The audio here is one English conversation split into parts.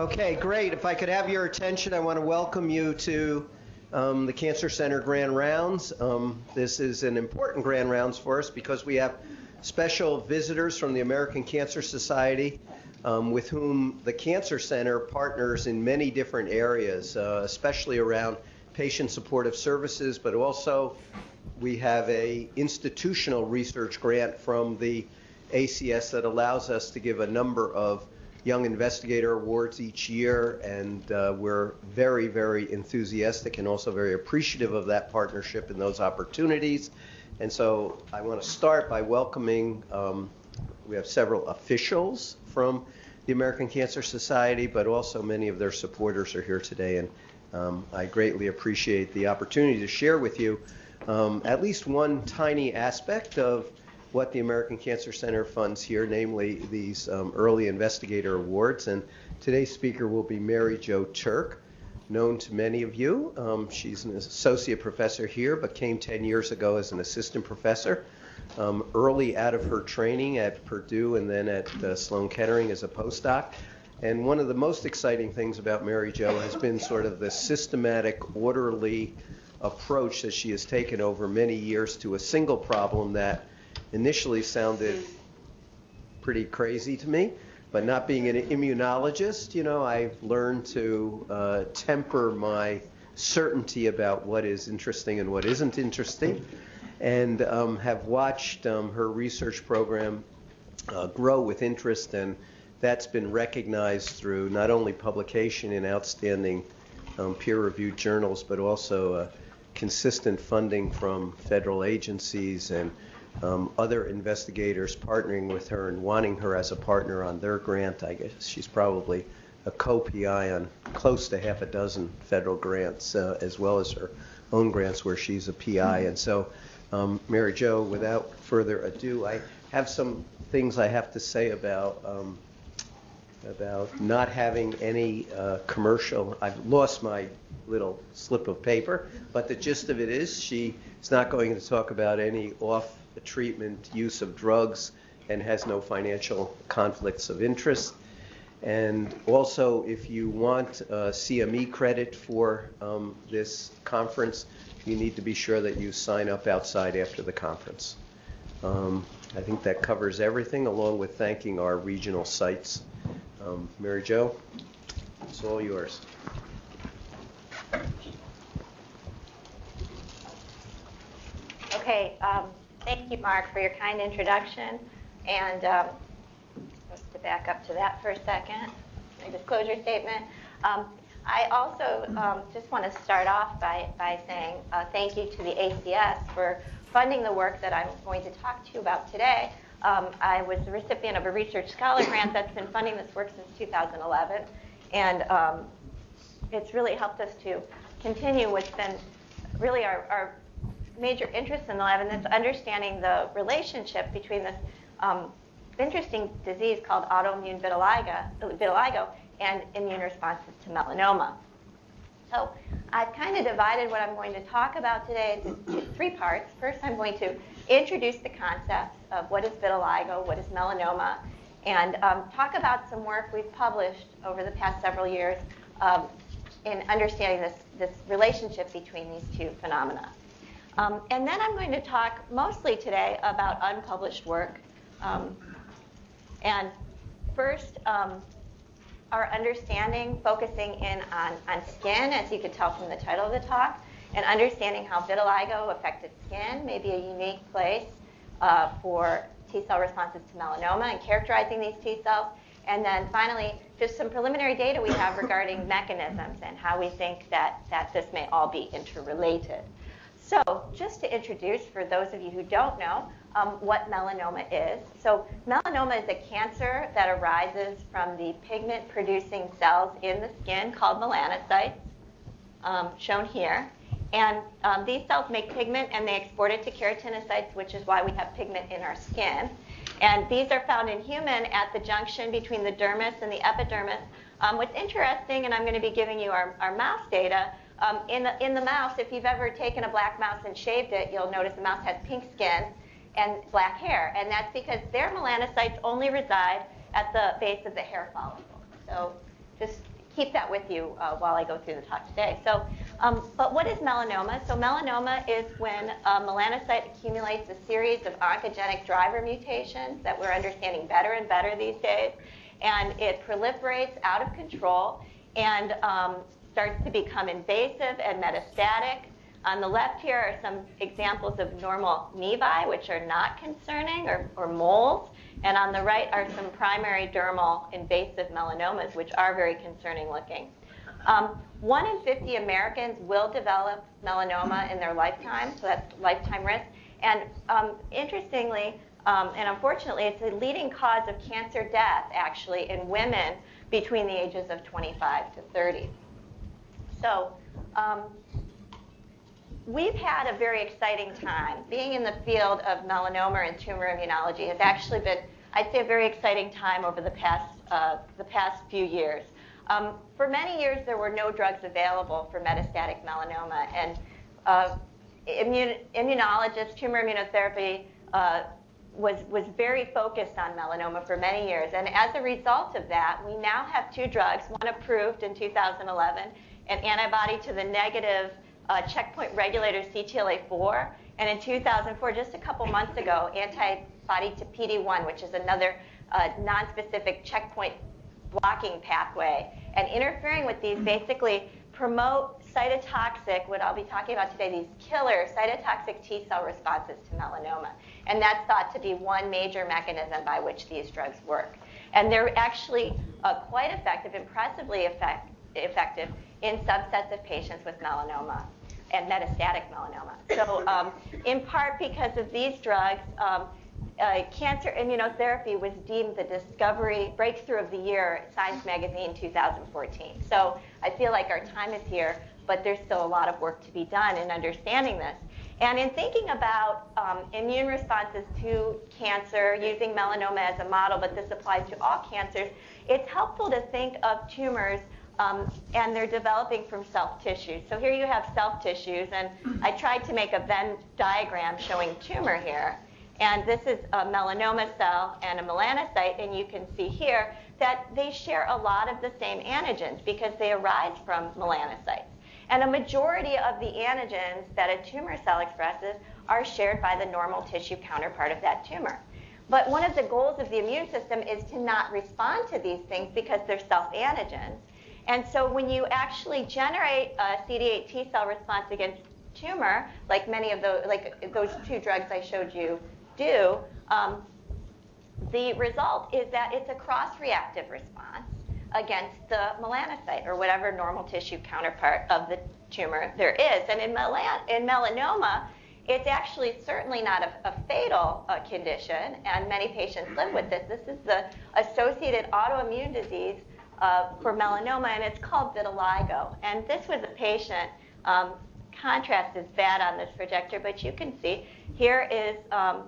Okay, great. If I could have your attention, I want to welcome you to um, the Cancer Center Grand Rounds. Um, this is an important Grand Rounds for us because we have special visitors from the American Cancer Society um, with whom the Cancer Center partners in many different areas, uh, especially around patient supportive services, but also we have a institutional research grant from the ACS that allows us to give a number of Young Investigator Awards each year, and uh, we're very, very enthusiastic and also very appreciative of that partnership and those opportunities. And so I want to start by welcoming, um, we have several officials from the American Cancer Society, but also many of their supporters are here today. And um, I greatly appreciate the opportunity to share with you um, at least one tiny aspect of what the American Cancer Center funds here, namely these um, early investigator awards. And today's speaker will be Mary Jo Turk, known to many of you. Um, she's an associate professor here, but came 10 years ago as an assistant professor. Um, early out of her training at Purdue and then at uh, Sloan Kettering as a postdoc. And one of the most exciting things about Mary Jo has been sort of the systematic, orderly approach that she has taken over many years to a single problem that initially sounded pretty crazy to me. But not being an immunologist, you know, I've learned to uh, temper my certainty about what is interesting and what isn't interesting, and um, have watched um, her research program uh, grow with interest, and that's been recognized through not only publication in outstanding um, peer-reviewed journals, but also uh, consistent funding from federal agencies and um, other investigators partnering with her and wanting her as a partner on their grant. I guess she's probably a co-PI on close to half a dozen federal grants, uh, as well as her own grants where she's a PI. And so, um, Mary Jo, without further ado, I have some things I have to say about um, about not having any uh, commercial. I've lost my little slip of paper, but the gist of it is she is not going to talk about any off treatment, use of drugs, and has no financial conflicts of interest. And also, if you want uh, CME credit for um, this conference, you need to be sure that you sign up outside after the conference. Um, I think that covers everything, along with thanking our regional sites. Um, Mary Jo, it's all yours. Okay, um, Thank you, Mark, for your kind introduction. And um, just to back up to that for a second, my disclosure statement. Um, I also um, just want to start off by, by saying uh, thank you to the ACS for funding the work that I'm going to talk to you about today. Um, I was the recipient of a research scholar grant that's been funding this work since 2011, and um, it's really helped us to continue what's been really our, our major interest in the lab, and that's understanding the relationship between this um, interesting disease called autoimmune vitiligo, vitiligo and immune responses to melanoma. So I've kind of divided what I'm going to talk about today into three parts. First, I'm going to introduce the concepts of what is vitiligo, what is melanoma, and um, talk about some work we've published over the past several years um, in understanding this, this relationship between these two phenomena. Um, and then I'm going to talk mostly today about unpublished work. Um, and first, um, our understanding focusing in on, on skin, as you could tell from the title of the talk, and understanding how vitiligo affected skin may be a unique place uh, for T cell responses to melanoma and characterizing these T cells. And then finally, just some preliminary data we have regarding mechanisms and how we think that, that this may all be interrelated. So, just to introduce for those of you who don't know um, what melanoma is. So, melanoma is a cancer that arises from the pigment producing cells in the skin called melanocytes, um, shown here. And um, these cells make pigment and they export it to keratinocytes, which is why we have pigment in our skin. And these are found in human at the junction between the dermis and the epidermis. Um, what's interesting, and I'm going to be giving you our, our mouse data, um, in, the, in the mouse, if you've ever taken a black mouse and shaved it, you'll notice the mouse has pink skin and black hair. And that's because their melanocytes only reside at the base of the hair follicle. So just keep that with you uh, while I go through the talk today. So, um, but what is melanoma? So melanoma is when a melanocyte accumulates a series of oncogenic driver mutations that we're understanding better and better these days, and it proliferates out of control and um, starts to become invasive and metastatic. On the left here are some examples of normal nevi, which are not concerning, or, or moles. And on the right are some primary dermal invasive melanomas, which are very concerning looking. Um, one in 50 Americans will develop melanoma in their lifetime, so that's lifetime risk. And um, interestingly, um, and unfortunately, it's the leading cause of cancer death actually in women between the ages of 25 to 30. So, um, we've had a very exciting time. Being in the field of melanoma and tumor immunology has actually been, I'd say, a very exciting time over the past, uh, the past few years. Um, for many years, there were no drugs available for metastatic melanoma, and uh, immun- immunologists, tumor immunotherapy, uh, was, was very focused on melanoma for many years. And as a result of that, we now have two drugs, one approved in 2011, an antibody to the negative uh, checkpoint regulator CTLA4, and in 2004, just a couple months ago, antibody to PD1, which is another uh, nonspecific checkpoint blocking pathway. And interfering with these basically promote cytotoxic, what I'll be talking about today, these killer cytotoxic T cell responses to melanoma. And that's thought to be one major mechanism by which these drugs work. And they're actually uh, quite effective, impressively effect, effective in subsets of patients with melanoma and metastatic melanoma. So, um, in part because of these drugs, um, uh, cancer immunotherapy was deemed the discovery breakthrough of the year at Science Magazine 2014. So I feel like our time is here, but there's still a lot of work to be done in understanding this. And in thinking about um, immune responses to cancer, using melanoma as a model, but this applies to all cancers, it's helpful to think of tumors um, and they're developing from self tissues. So here you have self tissues, and I tried to make a Venn diagram showing tumor here. And this is a melanoma cell and a melanocyte, and you can see here that they share a lot of the same antigens because they arise from melanocytes. And a majority of the antigens that a tumor cell expresses are shared by the normal tissue counterpart of that tumor. But one of the goals of the immune system is to not respond to these things because they're self antigens. And so when you actually generate a CD8 T cell response against tumor, like many of those, like those two drugs I showed you do, um, the result is that it's a cross-reactive response against the melanocyte or whatever normal tissue counterpart of the tumor there is. And in, melan- in melanoma, it's actually certainly not a, a fatal uh, condition, and many patients live with this. This is the associated autoimmune disease uh, for melanoma, and it's called vitiligo. And this was a patient. Um, contrast is bad on this projector, but you can see here is um,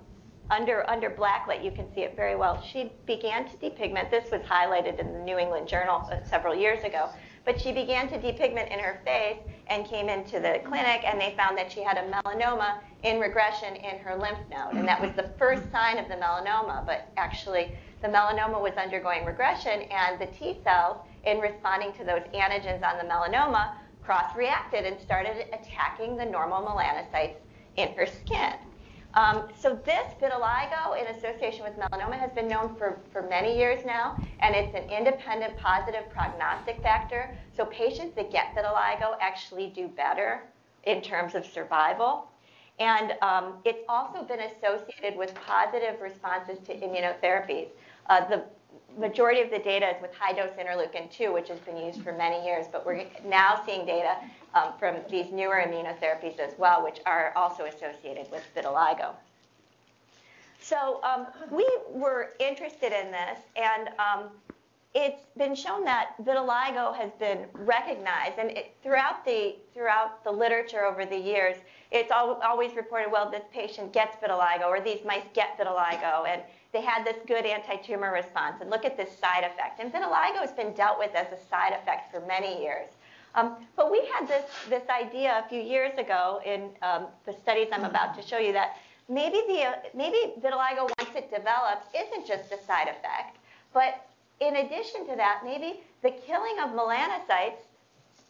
under under blacklight. You can see it very well. She began to depigment. This was highlighted in the New England Journal uh, several years ago. But she began to depigment in her face and came into the clinic, and they found that she had a melanoma in regression in her lymph node, and that was the first sign of the melanoma. But actually, the melanoma was undergoing regression, and the T cells, in responding to those antigens on the melanoma, cross reacted and started attacking the normal melanocytes in her skin. Um, so this vitiligo in association with melanoma has been known for, for many years now, and it's an independent positive prognostic factor. So patients that get vitiligo actually do better in terms of survival. And um, it's also been associated with positive responses to immunotherapies. Uh, the majority of the data is with high dose interleukin 2, which has been used for many years, but we're now seeing data um, from these newer immunotherapies as well, which are also associated with vitiligo. So um, we were interested in this, and um, it's been shown that vitiligo has been recognized, and it, throughout the throughout the literature over the years, it's al- always reported, well, this patient gets vitiligo, or these mice get vitiligo, and they had this good anti-tumor response. And look at this side effect. And vitiligo has been dealt with as a side effect for many years. Um, but we had this, this idea a few years ago in um, the studies I'm about to show you that maybe, the, uh, maybe vitiligo, once it develops, isn't just a side effect, but in addition to that, maybe the killing of melanocytes,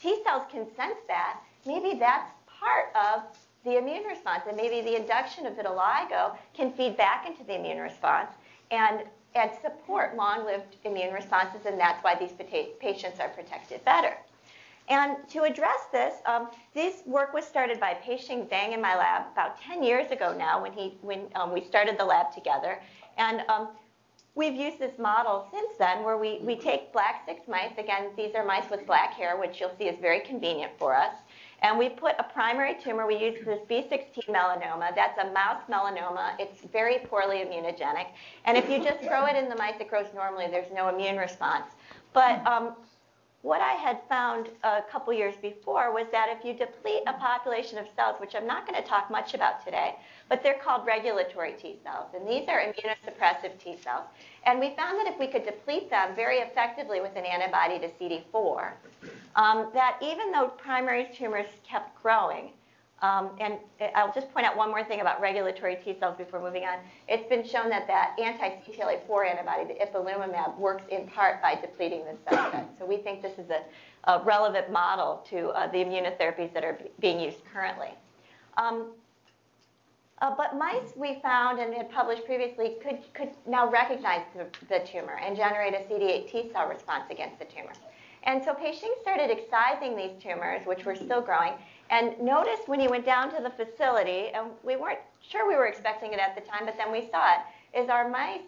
T cells can sense that. Maybe that's part of the immune response, and maybe the induction of vitiligo can feed back into the immune response and, and support long-lived immune responses, and that's why these patients are protected better. And to address this, um, this work was started by Pei-Hsing Zhang in my lab about 10 years ago now when, he, when um, we started the lab together. And um, we've used this model since then where we, we take black 6 mice. Again, these are mice with black hair, which you'll see is very convenient for us. And we put a primary tumor. We use this B16 melanoma. That's a mouse melanoma. It's very poorly immunogenic. And if you just throw it in the mice, it grows normally. There's no immune response. But um, what I had found a couple years before was that if you deplete a population of cells, which I'm not going to talk much about today, but they're called regulatory T cells, and these are immunosuppressive T cells. And we found that if we could deplete them very effectively with an antibody to CD4, um, that even though primary tumors kept growing, um, and I'll just point out one more thing about regulatory T cells before moving on. It's been shown that that anti-CTLA-4 antibody, the ipilimumab, works in part by depleting the cell set. So we think this is a, a relevant model to uh, the immunotherapies that are b- being used currently. Um, uh, but mice we found and had published previously could, could now recognize the, the tumor and generate a CD8 T cell response against the tumor. And so Pei-Hsing started excising these tumors, which were still growing, and notice when he went down to the facility, and we weren't sure we were expecting it at the time, but then we saw it, is our mice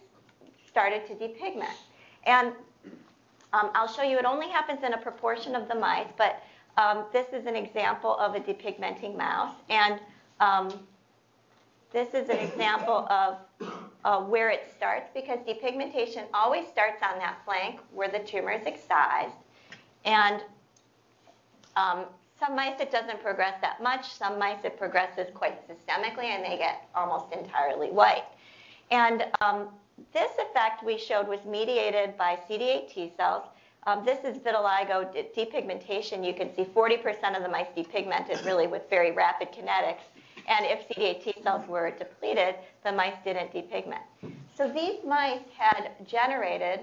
started to depigment. And um, I'll show you, it only happens in a proportion of the mice, but um, this is an example of a depigmenting mouse. And um, this is an example of uh, where it starts because depigmentation always starts on that flank where the tumor is excised. And um, some mice it doesn't progress that much. Some mice it progresses quite systemically and they get almost entirely white. And um, this effect we showed was mediated by CD8 T cells. Um, this is vitiligo depigmentation. You can see 40% of the mice depigmented really with very rapid kinetics. And if CD8 T cells were depleted, the mice didn't depigment. So these mice had generated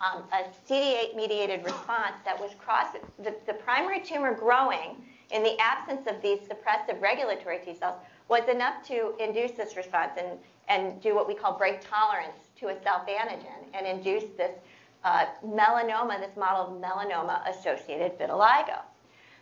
um, a CD8 mediated response that was cross the, the primary tumor growing in the absence of these suppressive regulatory T cells was enough to induce this response and, and do what we call break tolerance to a self antigen and induce this uh, melanoma, this model of melanoma associated vitiligo.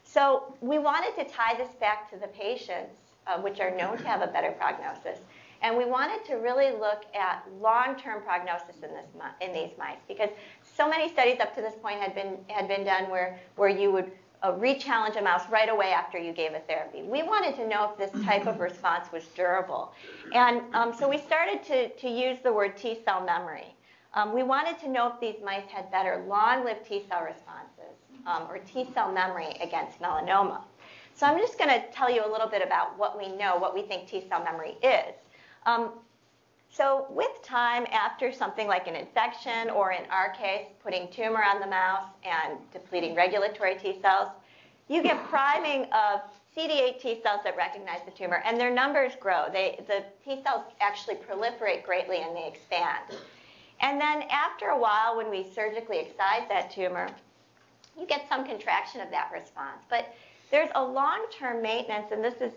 So we wanted to tie this back to the patients, uh, which are known to have a better prognosis. And we wanted to really look at long-term prognosis in, this, in these mice because so many studies up to this point had been, had been done where, where you would uh, re-challenge a mouse right away after you gave a therapy. We wanted to know if this type of response was durable. And um, so we started to, to use the word T cell memory. Um, we wanted to know if these mice had better long-lived T cell responses um, or T cell memory against melanoma. So I'm just going to tell you a little bit about what we know, what we think T cell memory is. Um, so with time, after something like an infection, or in our case, putting tumor on the mouse and depleting regulatory T cells, you get priming of CD8 T cells that recognize the tumor, and their numbers grow. They, the T cells actually proliferate greatly and they expand. And then after a while, when we surgically excise that tumor, you get some contraction of that response. But there's a long-term maintenance, and this is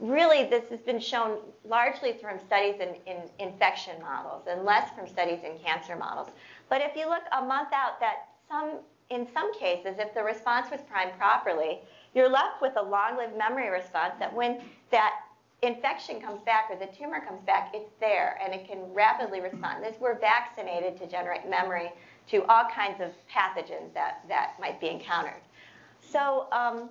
really this has been shown largely from studies in, in, infection models and less from studies in cancer models. But if you look a month out, that some in some cases, if the response was primed properly, you're left with a long-lived memory response that when that infection comes back or the tumor comes back, it's there and it can rapidly respond. This we're vaccinated to generate memory to all kinds of pathogens that, that might be encountered. So um,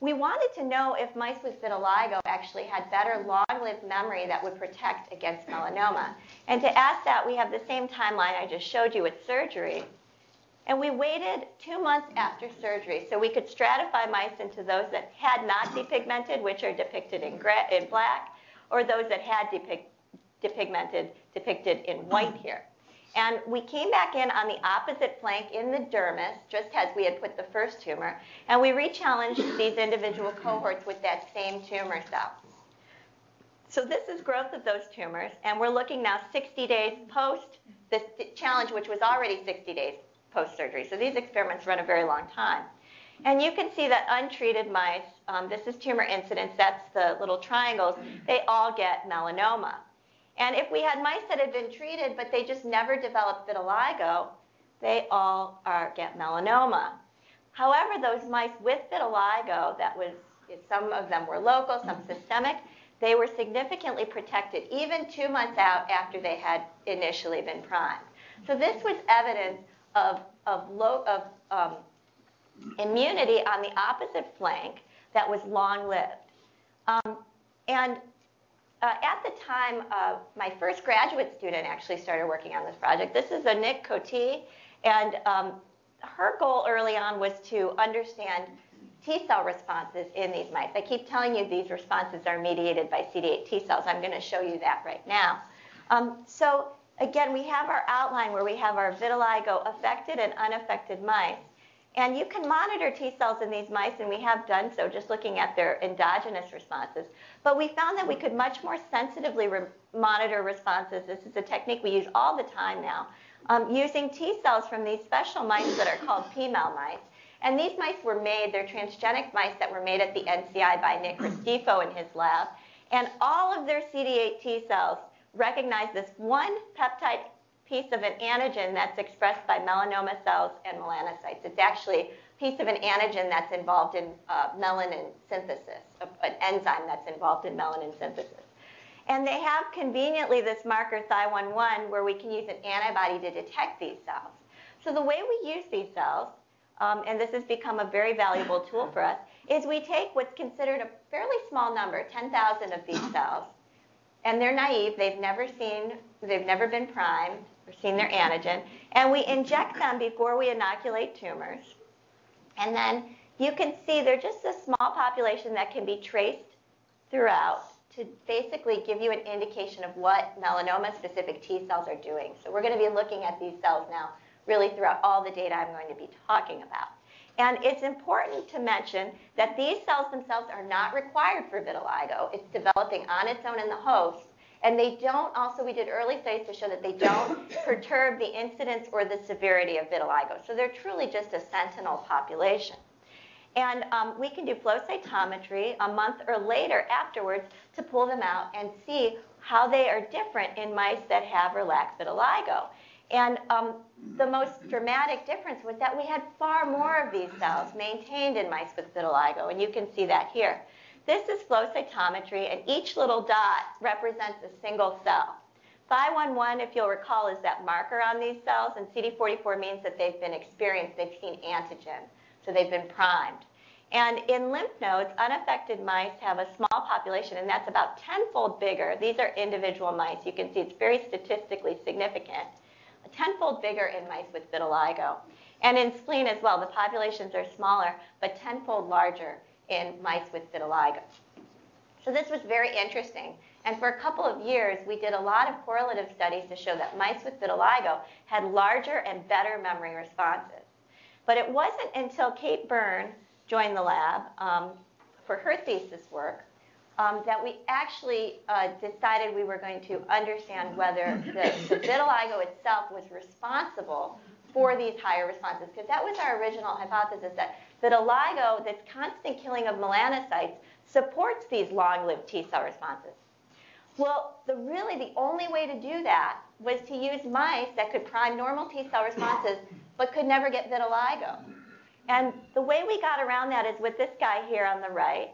we wanted to know if mice with vitiligo actually had better long-lived memory that would protect against melanoma. And to ask that, we have the same timeline I just showed you with surgery. And we waited two months after surgery so we could stratify mice into those that had not depigmented, which are depicted in, in black, or those that had depic- depigmented, depicted in white here. And we came back in on the opposite flank in the dermis, just as we had put the first tumor, and we rechallenged these individual cohorts with that same tumor cell. So this is growth of those tumors, and we're looking now 60 days post the challenge, which was already 60 days post surgery. So these experiments run a very long time. And you can see that untreated mice, um, this is tumor incidence, that's the little triangles, they all get melanoma. And if we had mice that had been treated, but they just never developed vitiligo, they all are, get melanoma. However, those mice with vitiligo, that was, some of them were local, some systemic, they were significantly protected even two months out after they had initially been primed. So this was evidence of, of, low, of um, immunity on the opposite flank that was long-lived. Um, and uh, at the time, uh, my first graduate student actually started working on this project. This is Annick Coty, and um, her goal early on was to understand T cell responses in these mice. I keep telling you these responses are mediated by CD8 T cells. I'm going to show you that right now. Um, so again, we have our outline where we have our vitiligo affected and unaffected mice. And you can monitor T cells in these mice, and we have done so just looking at their endogenous responses. But we found that we could much more sensitively re monitor responses. This is a technique we use all the time now, um, using T cells from these special mice that are called PMEL mice. And these mice were made, they're transgenic mice that were made at the NCI by Nick Restifo in his lab. And all of their CD8 T cells recognize this one peptide piece of an antigen that's expressed by melanoma cells and melanocytes. It's actually a piece of an antigen that's involved in uh, melanin synthesis, an enzyme that's involved in melanin synthesis. And they have conveniently this marker Thy11 where we can use an antibody to detect these cells. So the way we use these cells, um, and this has become a very valuable tool for us, is we take what's considered a fairly small number, 10,000 of these cells, and they're naive. They've never seen, they've never been primed or seen their antigen, and we inject them before we inoculate tumors. And then you can see they're just a small population that can be traced throughout to basically give you an indication of what melanoma-specific T cells are doing. So we're going to be looking at these cells now really throughout all the data I'm going to be talking about. And it's important to mention that these cells themselves are not required for vitiligo. It's developing on its own in the host. And they don't, also, we did early studies to show that they don't perturb the incidence or the severity of vitiligo. So they're truly just a sentinel population. And um, we can do flow cytometry a month or later afterwards to pull them out and see how they are different in mice that have or lack vitiligo. And um, the most dramatic difference was that we had far more of these cells maintained in mice with vitiligo, and you can see that here. This is flow cytometry, and each little dot represents a single cell. Thy11, if you'll recall, is that marker on these cells, and CD44 means that they've been experienced, they've seen antigen, so they've been primed. And in lymph nodes, unaffected mice have a small population, and that's about tenfold bigger. These are individual mice. You can see it's very statistically significant tenfold bigger in mice with vitiligo. And in spleen as well, the populations are smaller, but tenfold larger in mice with vitiligo. So this was very interesting. And for a couple of years, we did a lot of correlative studies to show that mice with vitiligo had larger and better memory responses. But it wasn't until Kate Byrne joined the lab um, for her thesis work um, that we actually uh, decided we were going to understand whether the, the vitiligo itself was responsible for these higher responses, because that was our original hypothesis that vitiligo, this constant killing of melanocytes, supports these long-lived T cell responses. Well, the, really the only way to do that was to use mice that could prime normal T cell responses but could never get vitiligo. And the way we got around that is with this guy here on the right.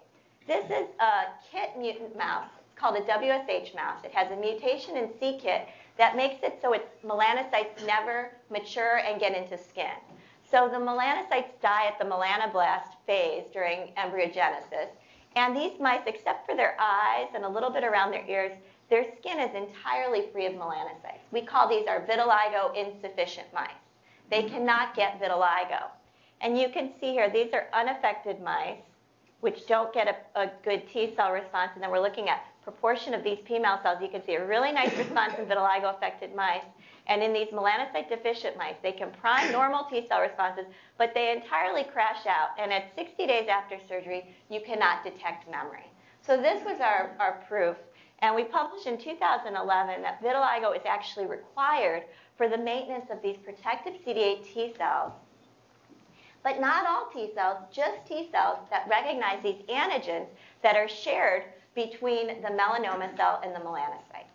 This is a KIT mutant mouse. Called a WSH mouse. It has a mutation in c-KIT that makes it so its melanocytes never mature and get into skin. So the melanocytes die at the melanoblast phase during embryogenesis. And these mice, except for their eyes and a little bit around their ears, their skin is entirely free of melanocytes. We call these our vitiligo insufficient mice. They cannot get vitiligo. And you can see here, these are unaffected mice which don't get a, a good T cell response, and then we're looking at proportion of these PMEL cells, you can see a really nice response in vitiligo-affected mice. And in these melanocyte deficient mice, they can prime normal T cell responses, but they entirely crash out. And at 60 days after surgery, you cannot detect memory. So this was our, our proof. And we published in 2011 that vitiligo is actually required for the maintenance of these protective CD8 T cells. But not all T cells, just T cells that recognize these antigens that are shared between the melanoma cell and the melanocyte.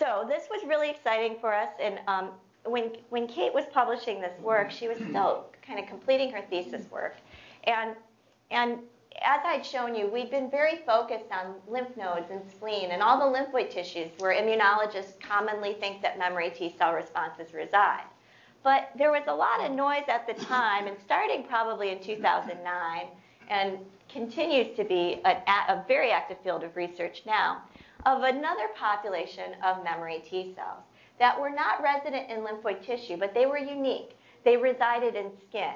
So this was really exciting for us. And um, when, when Kate was publishing this work, she was still kind of completing her thesis work. And, and as I'd shown you, we'd been very focused on lymph nodes and spleen and all the lymphoid tissues where immunologists commonly think that memory T cell responses reside. But there was a lot of noise at the time, and starting probably in 2009, and continues to be a, a very active field of research now, of another population of memory T cells that were not resident in lymphoid tissue, but they were unique. They resided in skin.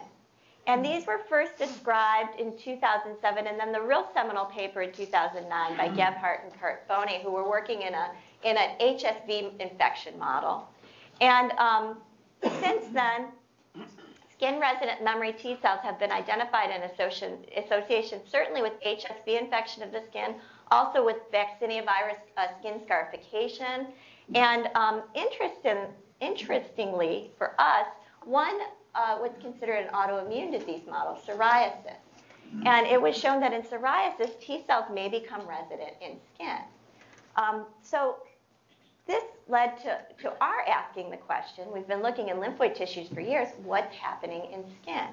And these were first described in 2007, and then the real seminal paper in 2009 by Gebhardt and Kurt Boni, who were working in, a, in an HSV infection model. And um, since then, skin resident memory T cells have been identified in association, association certainly with HSV infection of the skin, also with vaccinia virus uh, skin scarification. And um, interesting, interestingly for us, one uh, what's considered an autoimmune disease model, psoriasis. And it was shown that in psoriasis, T cells may become resident in skin. Um, so this led to, to our asking the question we've been looking in lymphoid tissues for years what's happening in skin?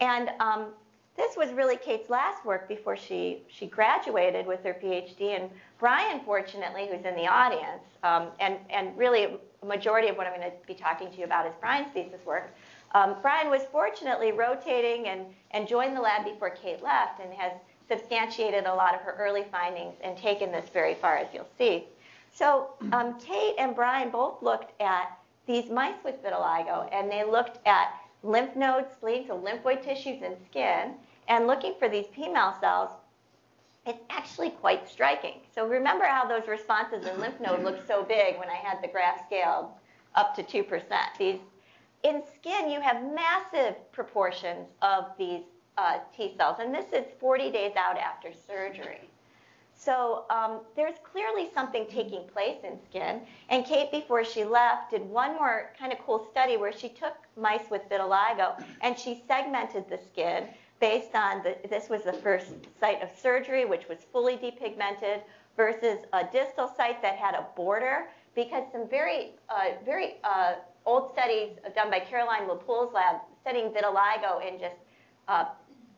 And um, this was really Kate's last work before she, she graduated with her PhD. And Brian, fortunately, who's in the audience, um, and, and really a majority of what I'm going to be talking to you about is Brian's thesis work, um, Brian was fortunately rotating and, and joined the lab before Kate left and has substantiated a lot of her early findings and taken this very far, as you'll see. So um, Kate and Brian both looked at these mice with vitiligo, and they looked at lymph nodes, spleen, so lymphoid tissues and skin, and looking for these P mal cells. It's actually quite striking. So remember how those responses in lymph node looked so big when I had the graph scaled up to 2%. These in skin, you have massive proportions of these uh, T cells, and this is 40 days out after surgery. So um, there's clearly something taking place in skin. And Kate, before she left, did one more kind of cool study where she took mice with vitiligo and she segmented the skin based on the, this was the first site of surgery, which was fully depigmented, versus a distal site that had a border, because some very, uh, very uh, old studies done by Caroline LePoule's lab studying vitiligo in just uh,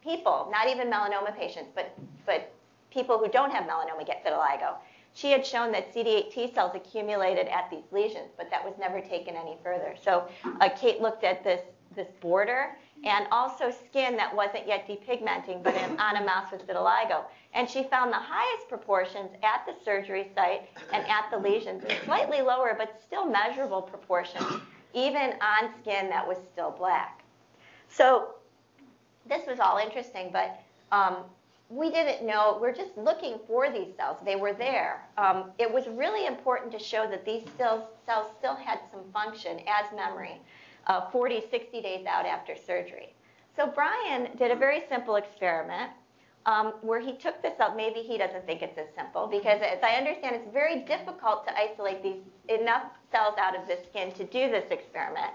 people, not even melanoma patients, but, but people who don't have melanoma get vitiligo. She had shown that CD8 T cells accumulated at these lesions, but that was never taken any further. So uh, Kate looked at this, this border and also skin that wasn't yet depigmenting, but in, on a mouse with vitiligo. And she found the highest proportions at the surgery site and at the lesions, slightly lower, but still measurable proportions even on skin that was still black. So this was all interesting, but um, we didn't know. We're just looking for these cells. They were there. Um, it was really important to show that these cells, cells still had some function as memory uh, 40, 60 days out after surgery. So Brian did a very simple experiment um, where he took this up. Maybe he doesn't think it's as simple because, as I understand, it's very difficult to isolate these enough cells out of the skin to do this experiment.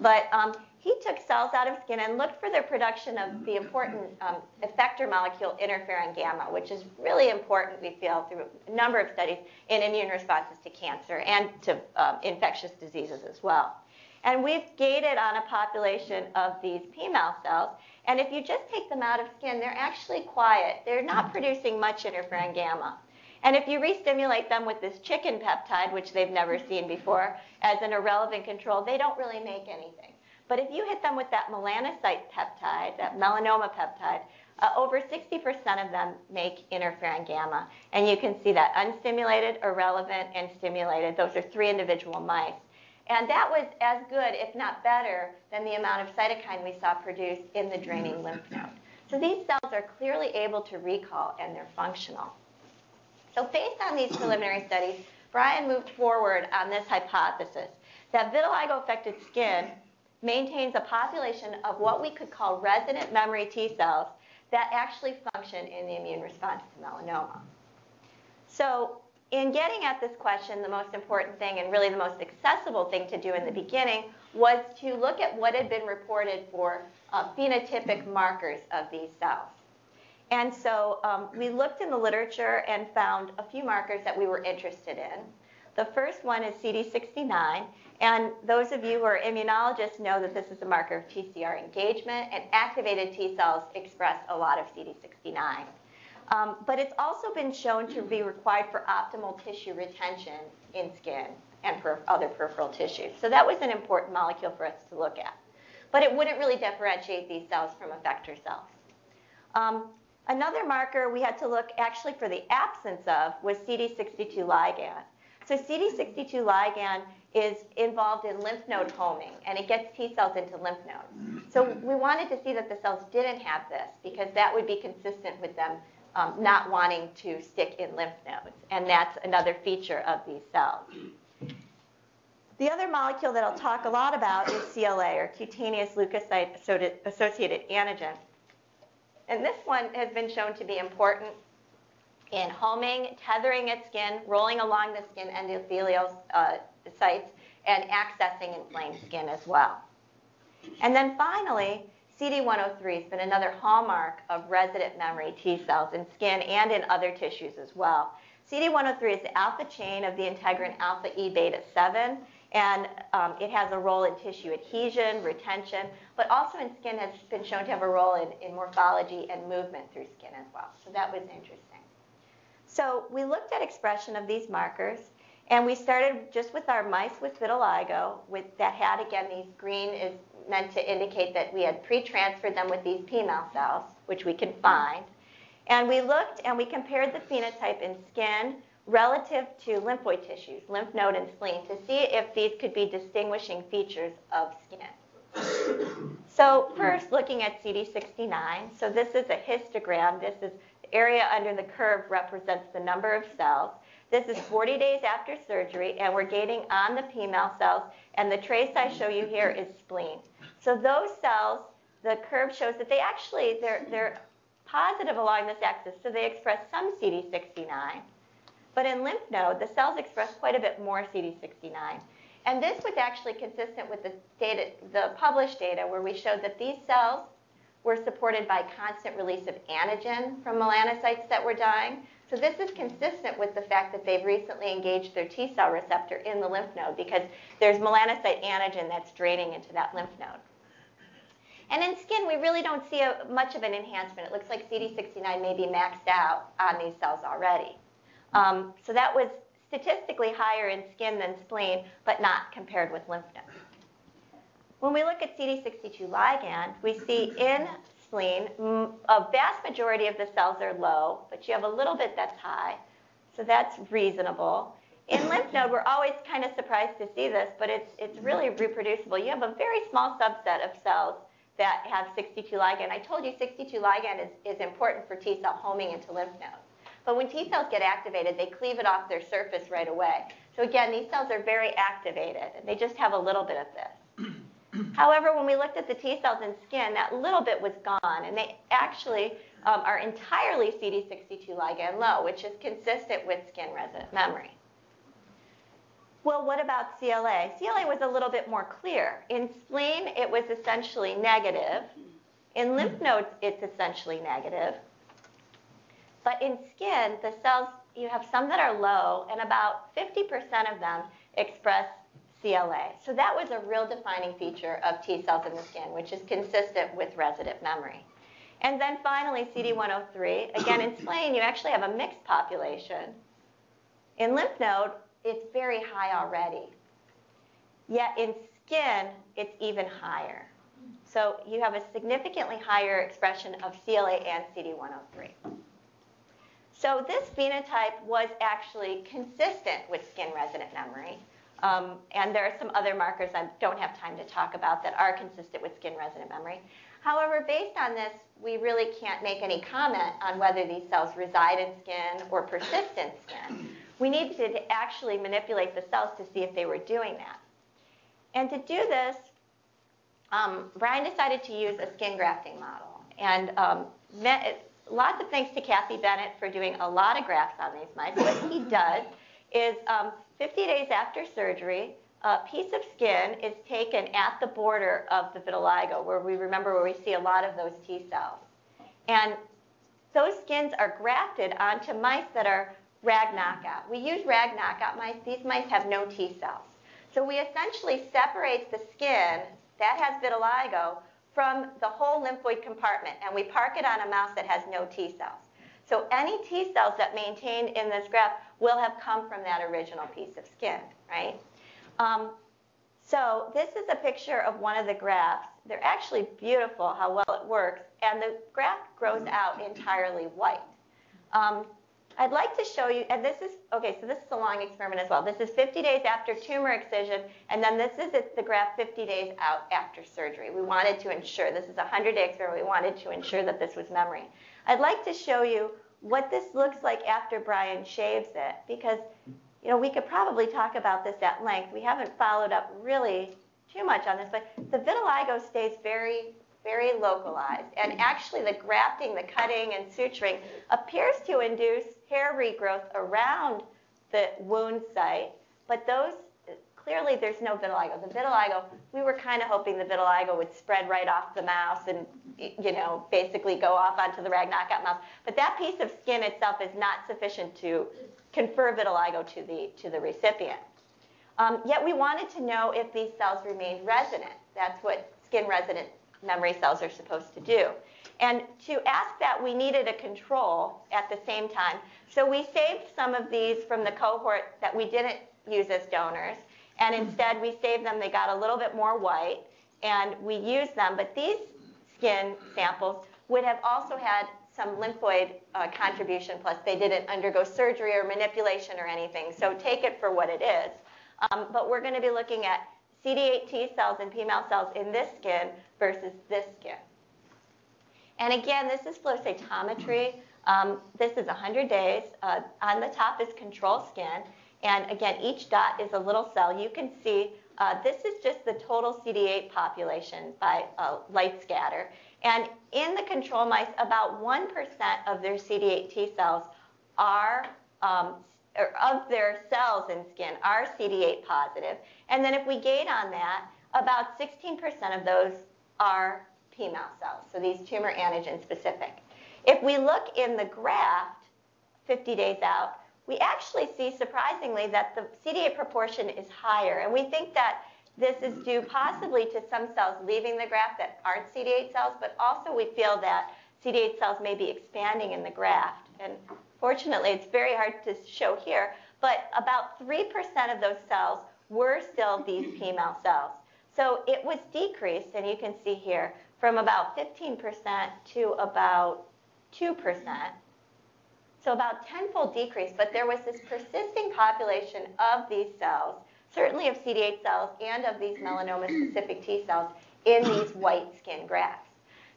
But um, he took cells out of skin and looked for the production of the important um, effector molecule interferon gamma, which is really important, we feel, through a number of studies in immune responses to cancer and to um, infectious diseases as well. And we've gated on a population of these P mal cells. And if you just take them out of skin, they're actually quiet. They're not producing much interferon gamma. And if you re-stimulate them with this chicken peptide, which they've never seen before, as an irrelevant control, they don't really make anything. But if you hit them with that melanocyte peptide, that melanoma peptide, uh, over 60% of them make interferon gamma. And you can see that unstimulated, irrelevant, and stimulated. Those are three individual mice. And that was as good, if not better, than the amount of cytokine we saw produced in the draining lymph node. So these cells are clearly able to recall and they're functional. So based on these preliminary studies, Brian moved forward on this hypothesis that vitiligo-affected skin maintains a population of what we could call resident memory T cells that actually function in the immune response to melanoma. So in getting at this question, the most important thing and really the most accessible thing to do in the beginning was to look at what had been reported for uh, phenotypic markers of these cells. And so um, we looked in the literature and found a few markers that we were interested in. The first one is CD69, and those of you who are immunologists know that this is a marker of TCR engagement, and activated T cells express a lot of CD69. Um, but it's also been shown to be required for optimal tissue retention in skin and other peripheral tissues. So that was an important molecule for us to look at. But it wouldn't really differentiate these cells from effector cells. Um, another marker we had to look actually for the absence of was CD62 ligand. So CD62 ligand is involved in lymph node homing, and it gets T cells into lymph nodes. So we wanted to see that the cells didn't have this because that would be consistent with them um, not wanting to stick in lymph nodes, and that's another feature of these cells. The other molecule that I'll talk a lot about is CLA, or cutaneous leukocyte-associated antigen. And this one has been shown to be important in homing, tethering its skin, rolling along the skin endothelial uh, sites, and accessing inflamed skin as well. And then finally, CD103 has been another hallmark of resident memory T cells in skin and in other tissues as well. CD103 is the alpha chain of the integrin alpha E beta 7, and um, it has a role in tissue adhesion, retention, but also in skin has been shown to have a role in, in morphology and movement through skin as well. So that was interesting. So we looked at expression of these markers, and we started just with our mice with vitiligo, with that had again these green is meant to indicate that we had pre-transferred them with these PMAL cells, which we can find. And we looked and we compared the phenotype in skin relative to lymphoid tissues, lymph node and spleen, to see if these could be distinguishing features of skin. So first, looking at CD69. So this is a histogram. This is area under the curve represents the number of cells. This is 40 days after surgery, and we're gating on the PMAL cells, and the trace I show you here is spleen. So those cells, the curve shows that they actually, they're, they're positive along this axis, so they express some CD69. But in lymph node, the cells express quite a bit more CD69. And this was actually consistent with the data, the published data, where we showed that these cells were supported by constant release of antigen from melanocytes that were dying. So this is consistent with the fact that they've recently engaged their T cell receptor in the lymph node because there's melanocyte antigen that's draining into that lymph node. And in skin, we really don't see a, much of an enhancement. It looks like CD69 may be maxed out on these cells already. Um, so that was statistically higher in skin than spleen, but not compared with lymph nodes. When we look at CD62 ligand, we see in spleen, a vast majority of the cells are low, but you have a little bit that's high. So that's reasonable. In lymph node, we're always kind of surprised to see this, but it's, it's really reproducible. You have a very small subset of cells that have 62 ligand. I told you 62 ligand is, is important for T cell homing into lymph nodes. But when T cells get activated, they cleave it off their surface right away. So again, these cells are very activated, and they just have a little bit of this. However, when we looked at the T cells in skin, that little bit was gone, and they actually um, are entirely CD62 ligand low, which is consistent with skin resident memory. Well, what about CLA? CLA was a little bit more clear. In spleen, it was essentially negative. In lymph nodes, it's essentially negative. But in skin, the cells, you have some that are low, and about 50% of them express CLA. So that was a real defining feature of T cells in the skin, which is consistent with resident memory. And then finally, CD103. Again, in spleen, you actually have a mixed population. In lymph node, it's very high already. Yet in skin, it's even higher. So you have a significantly higher expression of CLA and CD103. So this phenotype was actually consistent with skin resident memory. Um, and there are some other markers I don't have time to talk about that are consistent with skin resident memory. However, based on this, we really can't make any comment on whether these cells reside in skin or persist in skin. We needed to actually manipulate the cells to see if they were doing that. And to do this, um, Brian decided to use a skin grafting model. And um, lots of thanks to Kathy Bennett for doing a lot of grafts on these mice. What he does is um, 50 days after surgery, a piece of skin is taken at the border of the vitiligo, where we remember where we see a lot of those T cells. And those skins are grafted onto mice that are rag knockout. We use rag knockout mice. These mice have no T cells. So we essentially separate the skin that has vitiligo from the whole lymphoid compartment, and we park it on a mouse that has no T cells. So any T cells that maintain in this graft will have come from that original piece of skin, right? Um, so this is a picture of one of the grafts. They're actually beautiful how well it works, and the graft grows out entirely white. Um, I'd like to show you, and this is, okay, so this is a long experiment as well. This is 50 days after tumor excision, and then this is the graft 50 days out after surgery. We wanted to ensure, this is a 100-day experiment, we wanted to ensure that this was memory. I'd like to show you what this looks like after Brian shaves it, because, you know, we could probably talk about this at length. We haven't followed up really too much on this, but the vitiligo stays very very localized. And actually, the grafting, the cutting, and suturing appears to induce hair regrowth around the wound site, but those clearly there's no vitiligo. The vitiligo, we were kind of hoping the vitiligo would spread right off the mouse and you know basically go off onto the rag knockout mouse. But that piece of skin itself is not sufficient to confer vitiligo to the to the recipient. Um, yet we wanted to know if these cells remained resident. That's what skin resident memory cells are supposed to do. And to ask that, we needed a control at the same time. So we saved some of these from the cohort that we didn't use as donors, and instead we saved them. They got a little bit more white, and we used them. But these skin samples would have also had some lymphoid uh, contribution, plus they didn't undergo surgery or manipulation or anything. So take it for what it is. Um, but we're going to be looking at CD8 T cells and P mouth cells in this skin versus this skin. And again, this is flow cytometry. Um, this is 100 days. Uh, on the top is control skin. And again, each dot is a little cell. You can see uh, this is just the total CD8 population by uh, light scatter. And in the control mice, about 1% of their CD8 T cells are um, of their cells in skin are CD8 positive. And then if we gate on that, about 16% of those are P mouth cells, so these tumor antigen specific. If we look in the graft 50 days out, we actually see surprisingly that the CD8 proportion is higher. And we think that this is due possibly to some cells leaving the graft that aren't CD8 cells, but also we feel that CD8 cells may be expanding in the graft. And Fortunately, it's very hard to show here, but about 3% of those cells were still these P mouth cells. So it was decreased, and you can see here, from about 15% to about 2%. So about tenfold decrease, but there was this persisting population of these cells, certainly of CD8 cells and of these melanoma-specific T cells in these white skin grafts.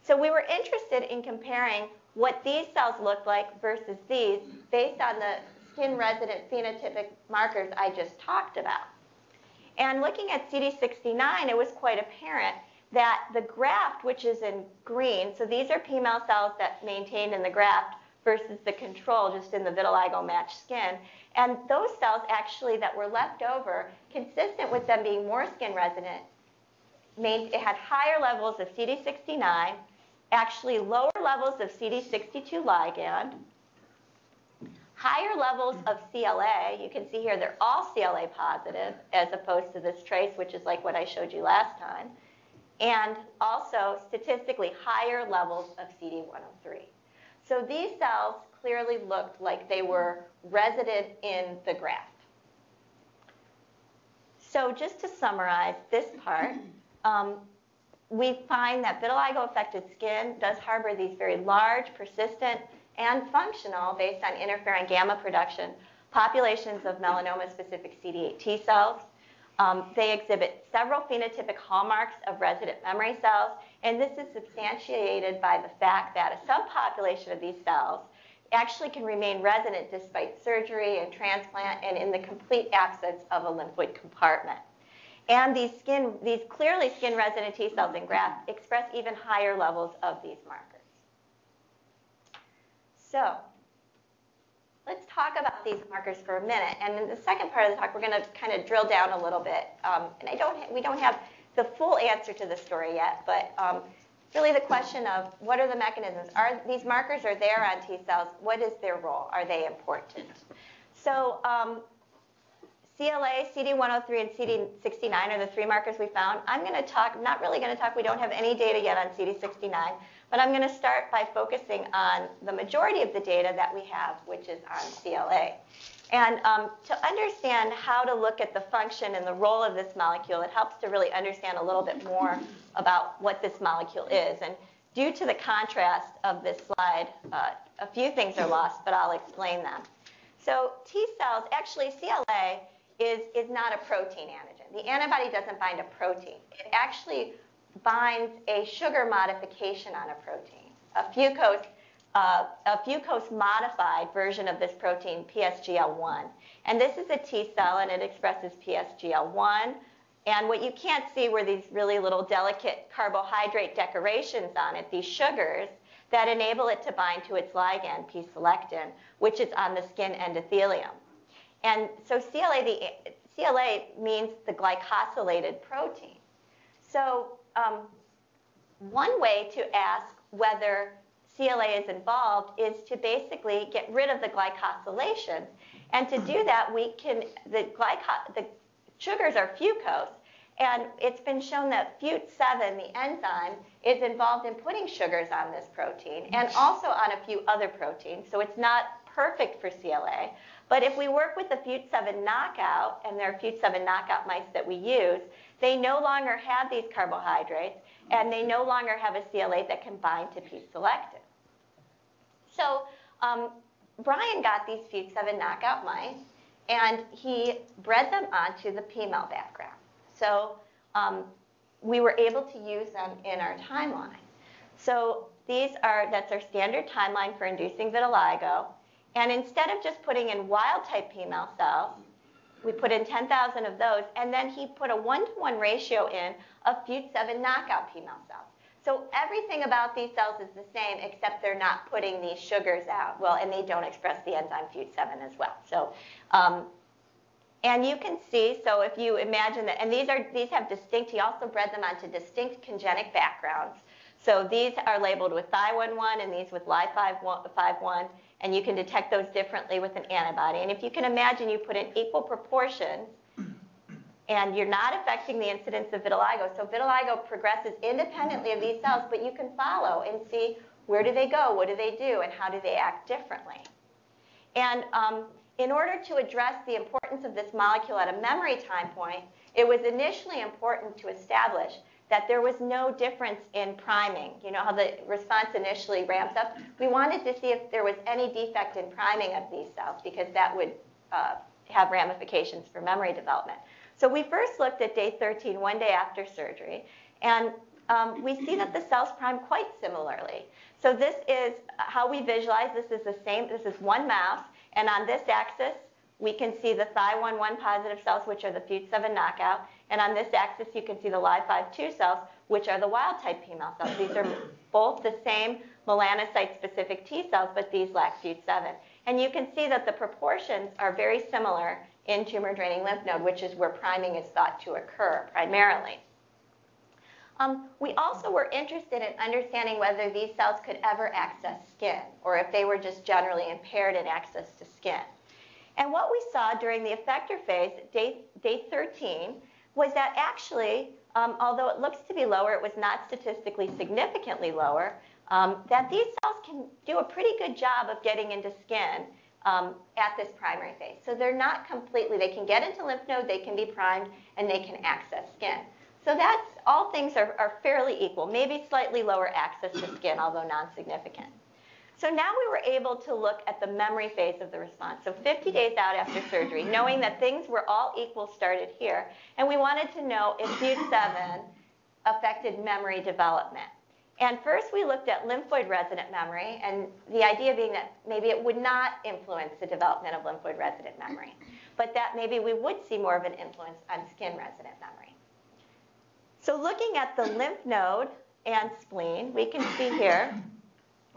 So we were interested in comparing what these cells look like versus these based on the skin resident phenotypic markers I just talked about. And looking at CD69, it was quite apparent that the graft, which is in green, so these are P mouth cells that maintained in the graft versus the control just in the vitiligo matched skin. And those cells actually that were left over, consistent with them being more skin resident, it had higher levels of CD69, actually lower levels of CD62 ligand, higher levels of CLA. You can see here they're all CLA positive as opposed to this trace, which is like what I showed you last time, and also statistically higher levels of CD103. So these cells clearly looked like they were resident in the graft. So just to summarize this part, um, we find that vitiligo affected skin does harbor these very large, persistent, and functional, based on interferon gamma production, populations of melanoma specific CD8 T cells. Um, they exhibit several phenotypic hallmarks of resident memory cells, and this is substantiated by the fact that a subpopulation of these cells actually can remain resident despite surgery and transplant and in the complete absence of a lymphoid compartment. And these skin, these clearly skin resident T cells in graft express even higher levels of these markers. So let's talk about these markers for a minute. And in the second part of the talk, we're going to kind of drill down a little bit. Um, and I don't, we don't have the full answer to the story yet, but um, really the question of what are the mechanisms? Are these markers are there on T cells? What is their role? Are they important? So um, CLA, CD103, and CD69 are the three markers we found. I'm going to talk, I'm not really going to talk, we don't have any data yet on CD69, but I'm going to start by focusing on the majority of the data that we have, which is on CLA. And um, to understand how to look at the function and the role of this molecule, it helps to really understand a little bit more about what this molecule is. And due to the contrast of this slide, uh, a few things are lost, but I'll explain them. So T cells, actually CLA is, is not a protein antigen. The antibody doesn't bind a protein. It actually binds a sugar modification on a protein, a fucose, uh, a fucose modified version of this protein, PSGL1. And this is a T cell, and it expresses PSGL1. And what you can't see were these really little delicate carbohydrate decorations on it, these sugars that enable it to bind to its ligand, P-selectin, which is on the skin endothelium. And so CLA, the, CLA means the glycosylated protein. So um, one way to ask whether CLA is involved is to basically get rid of the glycosylation. And to do that, we can, the, glyco, the sugars are fucose, and it's been shown that FUT7, the enzyme, is involved in putting sugars on this protein and also on a few other proteins. So it's not perfect for CLA. But if we work with the FUT7 knockout, and there are FUT7 knockout mice that we use, they no longer have these carbohydrates, and they no longer have a CLA that can bind to P-selectin. So um, Brian got these FUT7 knockout mice, and he bred them onto the PMEL background. So um, we were able to use them in our timeline. So these are, that's our standard timeline for inducing vitiligo. And instead of just putting in wild type PMEL cells, we put in 10,000 of those, and then he put a one-to-one ratio in of FUT7 knockout PMEL cells. So everything about these cells is the same, except they're not putting these sugars out. Well, and they don't express the enzyme FUT7 as well. So, um, and you can see, so if you imagine that, and these are these have distinct. He also bred them onto distinct congenic backgrounds. So these are labeled with Thy11 and these with Li51 and you can detect those differently with an antibody. And if you can imagine, you put in equal proportions, and you're not affecting the incidence of vitiligo. So vitiligo progresses independently of these cells, but you can follow and see where do they go, what do they do, and how do they act differently. And um, in order to address the importance of this molecule at a memory time point, it was initially important to establish that there was no difference in priming. You know how the response initially ramps up? We wanted to see if there was any defect in priming of these cells because that would uh, have ramifications for memory development. So we first looked at day 13, one day after surgery, and um, we see that the cells prime quite similarly. So this is how we visualize. This is the same. This is one mouse, and on this axis, we can see the Thy11 positive cells, which are the FUT7 knockout, and on this axis, you can see the Li52 cells, which are the wild type PMEL cells. These are both the same melanocyte-specific T cells, but these lack FUT7. And you can see that the proportions are very similar in tumor draining lymph node, which is where priming is thought to occur primarily. Um, we also were interested in understanding whether these cells could ever access skin, or if they were just generally impaired in access to skin. And what we saw during the effector phase, day, day 13, was that actually, um, although it looks to be lower, it was not statistically significantly lower, um, that these cells can do a pretty good job of getting into skin um, at this primary phase. So they're not completely, they can get into lymph node, they can be primed, and they can access skin. So that's, all things are, are fairly equal, maybe slightly lower access to skin, although non-significant. So now we were able to look at the memory phase of the response. So 50 days out after surgery, knowing that things were all equal started here. And we wanted to know if FUT7 affected memory development. And first we looked at lymphoid resident memory, and the idea being that maybe it would not influence the development of lymphoid resident memory, but that maybe we would see more of an influence on skin resident memory. So looking at the lymph node and spleen, we can see here,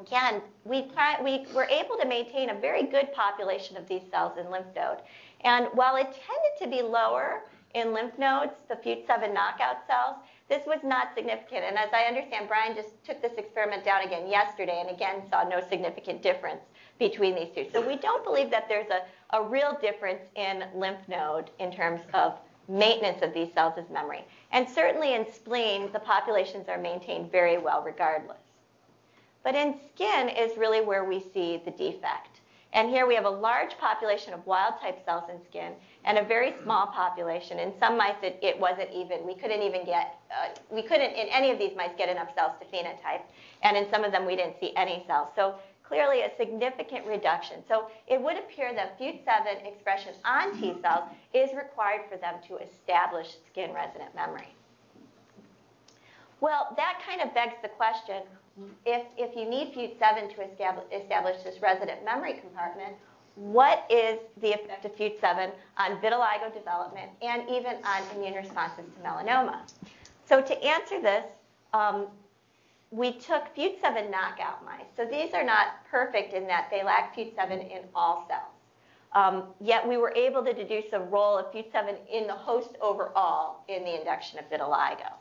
again, we, we were able to maintain a very good population of these cells in lymph node. And while it tended to be lower in lymph nodes, the FUT7 knockout cells, this was not significant. And as I understand, Brian just took this experiment down again yesterday and again saw no significant difference between these two. So we don't believe that there's a, a real difference in lymph node in terms of maintenance of these cells as memory. And certainly in spleen, the populations are maintained very well regardless. But in skin is really where we see the defect. And here we have a large population of wild type cells in skin and a very small population. In some mice, it, it wasn't even, we couldn't even get, uh, we couldn't in any of these mice get enough cells to phenotype. And in some of them, we didn't see any cells. So clearly a significant reduction. So it would appear that FUT7 expression on T cells is required for them to establish skin resident memory. Well, that kind of begs the question, if, if you need FUT7 to establish, establish this resident memory compartment, what is the effect of FUT7 on vitiligo development and even on immune responses to melanoma? So to answer this, um, we took FUT7 knockout mice. So these are not perfect in that they lack FUT7 in all cells. Um, yet we were able to deduce a role of FUT7 in the host overall in the induction of vitiligo.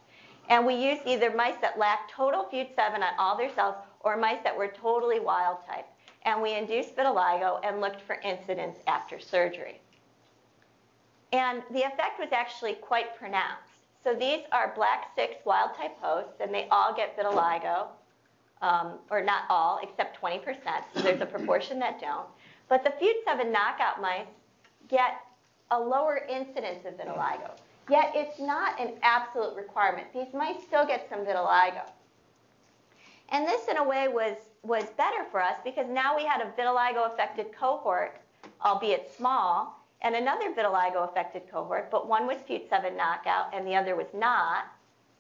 And we used either mice that lacked total FUT7 on all their cells or mice that were totally wild type. And we induced vitiligo and looked for incidence after surgery. And the effect was actually quite pronounced. So these are black 6 wild type hosts, and they all get vitiligo, um, or not all, except 20%. So there's a proportion that don't. But the FUT7 knockout mice get a lower incidence of vitiligo. Yet it's not an absolute requirement. These mice still get some vitiligo. And this, in a way, was, was better for us because now we had a vitiligo affected cohort, albeit small, and another vitiligo affected cohort, but one was FUT7 knockout and the other was not.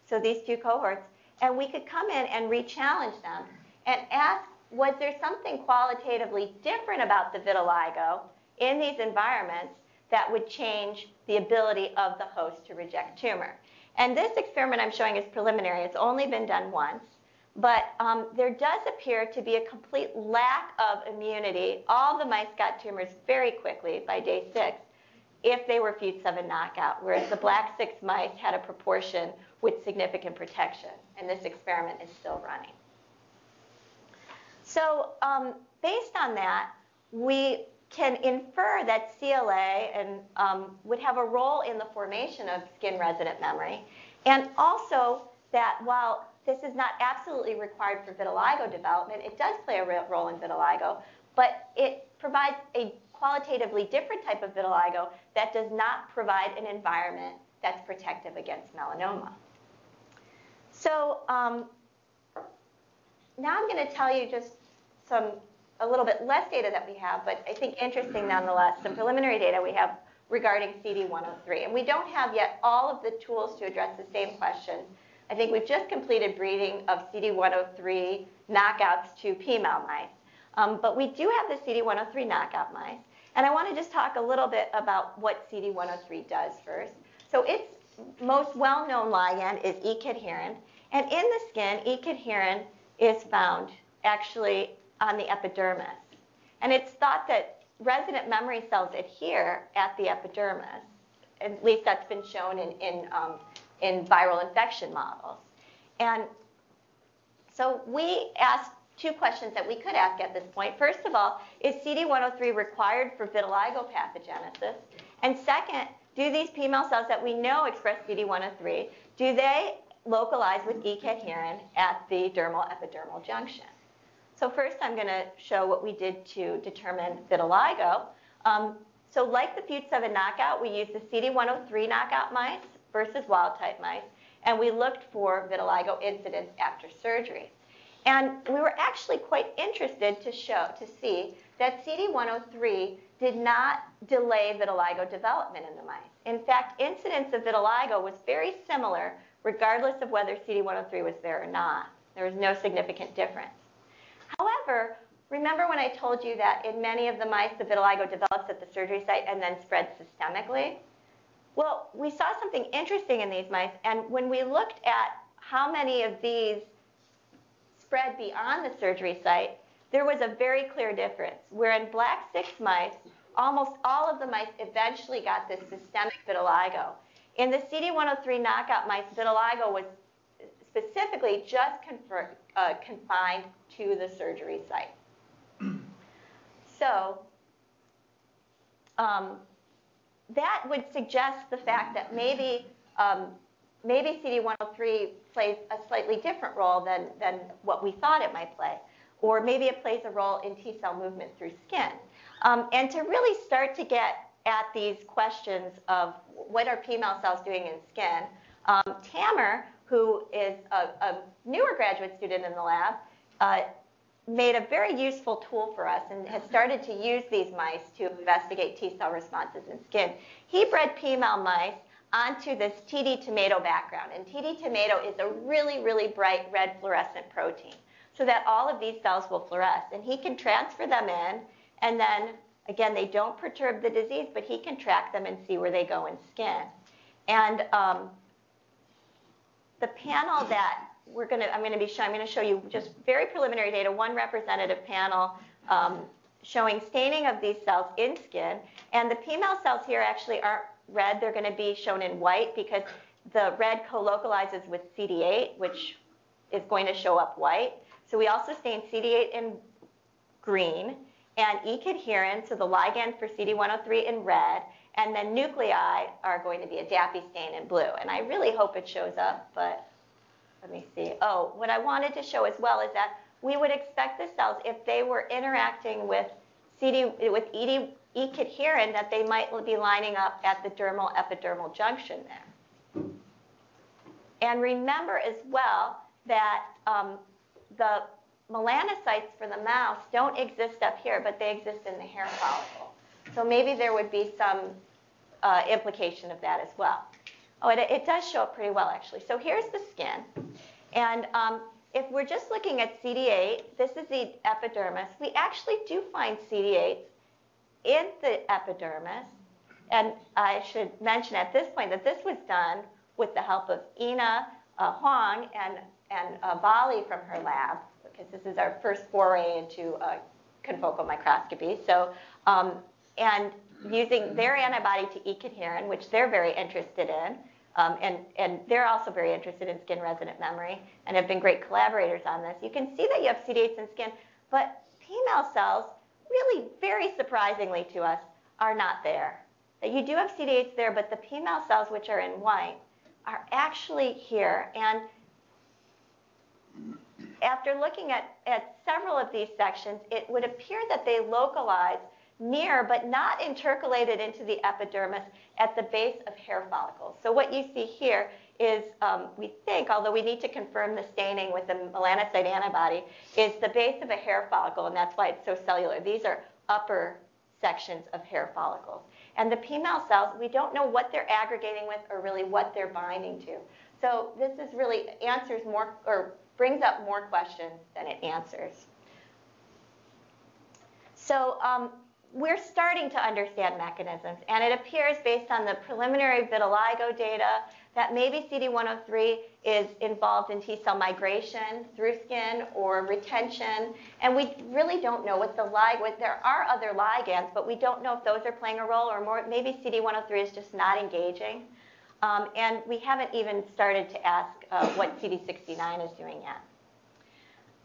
So these two cohorts, and we could come in and re-challenge them and ask, was there something qualitatively different about the vitiligo in these environments that would change the ability of the host to reject tumor? And this experiment I'm showing is preliminary. It's only been done once. But um, there does appear to be a complete lack of immunity. All the mice got tumors very quickly by day six if they were FUT7 knockout, whereas the black six mice had a proportion with significant protection. And this experiment is still running. So um, based on that, we can infer that CLA and, um, would have a role in the formation of skin resident memory, and also that while this is not absolutely required for vitiligo development. It does play a role in vitiligo, but it provides a qualitatively different type of vitiligo that does not provide an environment that's protective against melanoma. So um, now I'm going to tell you just some a little bit less data that we have, but I think interesting nonetheless, some preliminary data we have regarding CD103. And we don't have yet all of the tools to address the same question I think we've just completed breeding of CD103 knockouts to PMAL mice. Um, but we do have the CD103 knockout mice. And I want to just talk a little bit about what CD103 does first. So its most well-known ligand is E-cadherin. And in the skin, E-cadherin is found actually on the epidermis. And it's thought that resident memory cells adhere at the epidermis. At least that's been shown in, in um, in viral infection models. And so we asked two questions that we could ask at this point. First of all, is CD103 required for vitiligo pathogenesis? And second, do these PML cells that we know express CD103, do they localize with E-cadherin at the dermal epidermal junction? So first I'm going to show what we did to determine vitiligo. Um, so like the FUT7 knockout, we used the CD103 knockout mice versus wild type mice, and we looked for vitiligo incidence after surgery. And we were actually quite interested to show, to see that CD103 did not delay vitiligo development in the mice. In fact, incidence of vitiligo was very similar regardless of whether CD103 was there or not. There was no significant difference. However, remember when I told you that in many of the mice, the vitiligo develops at the surgery site and then spreads systemically? Well, we saw something interesting in these mice, and when we looked at how many of these spread beyond the surgery site, there was a very clear difference. Where in black 6 mice, almost all of the mice eventually got this systemic vitiligo. In the CD103 knockout mice, vitiligo was specifically just confer, uh, confined to the surgery site. so um, that would suggest the fact that maybe um, maybe CD103 plays a slightly different role than, than what we thought it might play. Or maybe it plays a role in T cell movement through skin. Um, and to really start to get at these questions of what are P cells doing in skin, um, Tamer, who is a, a, newer graduate student in the lab, uh, made a very useful tool for us and has started to use these mice to investigate T cell responses in skin. He bred P-mal mice onto this TD tomato background. And TD tomato is a really, really bright red fluorescent protein so that all of these cells will fluoresce. And he can transfer them in, and then, again, they don't perturb the disease, but he can track them and see where they go in skin. And um, the panel that we're going to, I'm going to be showing, I'm going to show you just very preliminary data, one representative panel um, showing staining of these cells in skin. And the P-mal cells here actually aren't red, they're going to be shown in white because the red co-localizes with CD8, which is going to show up white. So we also stain CD8 in green and E-cadherin, so the ligand for CD103 in red, and then nuclei are going to be a DAPI stain in blue. And I really hope it shows up, but let me see. Oh, what I wanted to show as well is that we would expect the cells, if they were interacting with CD, with ED, E-cadherin that they might be lining up at the dermal epidermal junction there. And remember as well that um, the melanocytes for the mouse don't exist up here, but they exist in the hair follicle. So maybe there would be some uh, implication of that as well. Oh, it, it, does show up pretty well, actually. So here's the skin. And um, if we're just looking at CD8, this is the epidermis. We actually do find CD8 in the epidermis. And I should mention at this point that this was done with the help of Ina uh, Huang and, and uh, Bali from her lab, because this is our first foray into uh, confocal microscopy. So, um, and using their antibody to E-cadherin, which they're very interested in, um, and, and they're also very interested in skin resident memory and have been great collaborators on this. You can see that you have CD8s in skin, but P-mal cells really very surprisingly to us, are not there. That you do have CD8s there, but the P-mal cells, which are in white, are actually here. And after looking at, at several of these sections, it would appear that they localize near but not intercalated into the epidermis at the base of hair follicles. So what you see here is, um, we think, although we need to confirm the staining with the melanocyte antibody, is the base of a hair follicle, and that's why it's so cellular. These are upper sections of hair follicles. And the P-mal cells, we don't know what they're aggregating with or really what they're binding to. So this is really answers more or brings up more questions than it answers. So um, we're starting to understand mechanisms, and it appears based on the preliminary vitiligo data that maybe CD103 is involved in T cell migration through skin or retention. And we really don't know what the ligand, there are other ligands, but we don't know if those are playing a role or more, maybe CD103 is just not engaging. Um, and we haven't even started to ask uh, what CD69 is doing yet.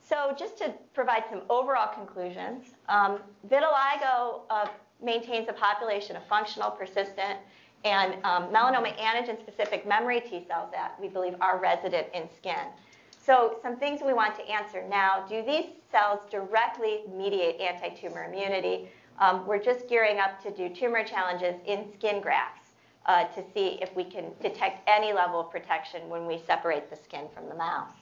So just to provide some overall conclusions, um, vitiligo uh, maintains a population of functional, persistent, and um, melanoma antigen-specific memory T cells that we believe are resident in skin. So some things we want to answer now, do these cells directly mediate anti-tumor immunity? Um, we're just gearing up to do tumor challenges in skin grafts uh, to see if we can detect any level of protection when we separate the skin from the mouse.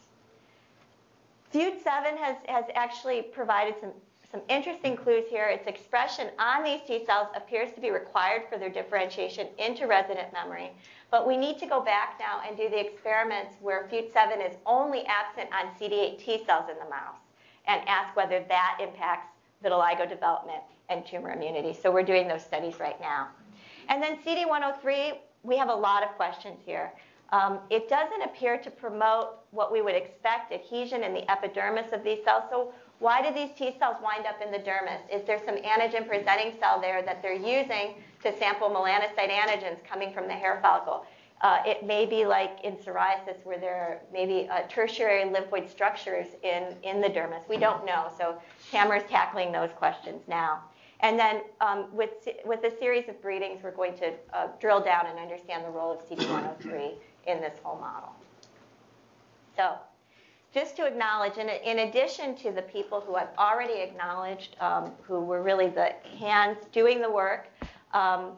FUT7 has, has actually provided some some interesting clues here. Its expression on these T cells appears to be required for their differentiation into resident memory. But we need to go back now and do the experiments where FUT7 is only absent on CD8 T cells in the mouse and ask whether that impacts vitiligo development and tumor immunity. So we're doing those studies right now. And then CD103, we have a lot of questions here. Um, it doesn't appear to promote what we would expect, adhesion in the epidermis of these cells. So why do these T cells wind up in the dermis? Is there some antigen presenting cell there that they're using to sample melanocyte antigens coming from the hair follicle? Uh, it may be like in psoriasis where there are maybe uh, tertiary lymphoid structures in, in the dermis. We don't know. So Tamara's tackling those questions now. And then um, with, with a series of breedings, we're going to uh, drill down and understand the role of CD103 in this whole model. So just to acknowledge, in, in addition to the people who I've already acknowledged, um, who were really the hands doing the work, um,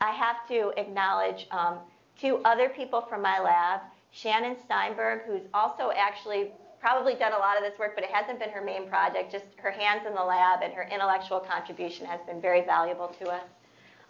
I have to acknowledge um, two other people from my lab, Shannon Steinberg, who's also actually probably done a lot of this work, but it hasn't been her main project. Just her hands in the lab and her intellectual contribution has been very valuable to us.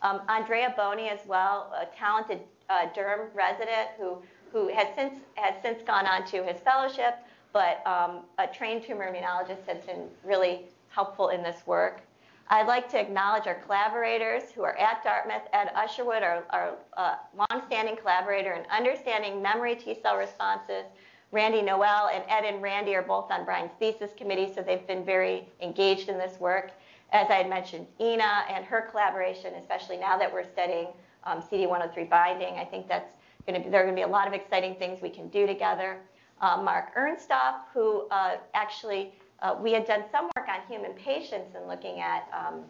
Um, Andrea Boni as well, a talented uh, Durham resident who, who has, since, has since gone on to his fellowship, but um, a trained tumor immunologist has been really helpful in this work. I'd like to acknowledge our collaborators who are at Dartmouth. Ed Usherwood, our, our uh, longstanding collaborator in understanding memory T cell responses. Randy Noel and Ed and Randy are both on Brian's thesis committee, so they've been very engaged in this work. As I had mentioned, Ina and her collaboration, especially now that we're studying um, CD103 binding. I think that's going to be, there are going to be a lot of exciting things we can do together. Uh, Mark Ernstoff, who uh, actually uh, we had done some work on human patients and looking at, um,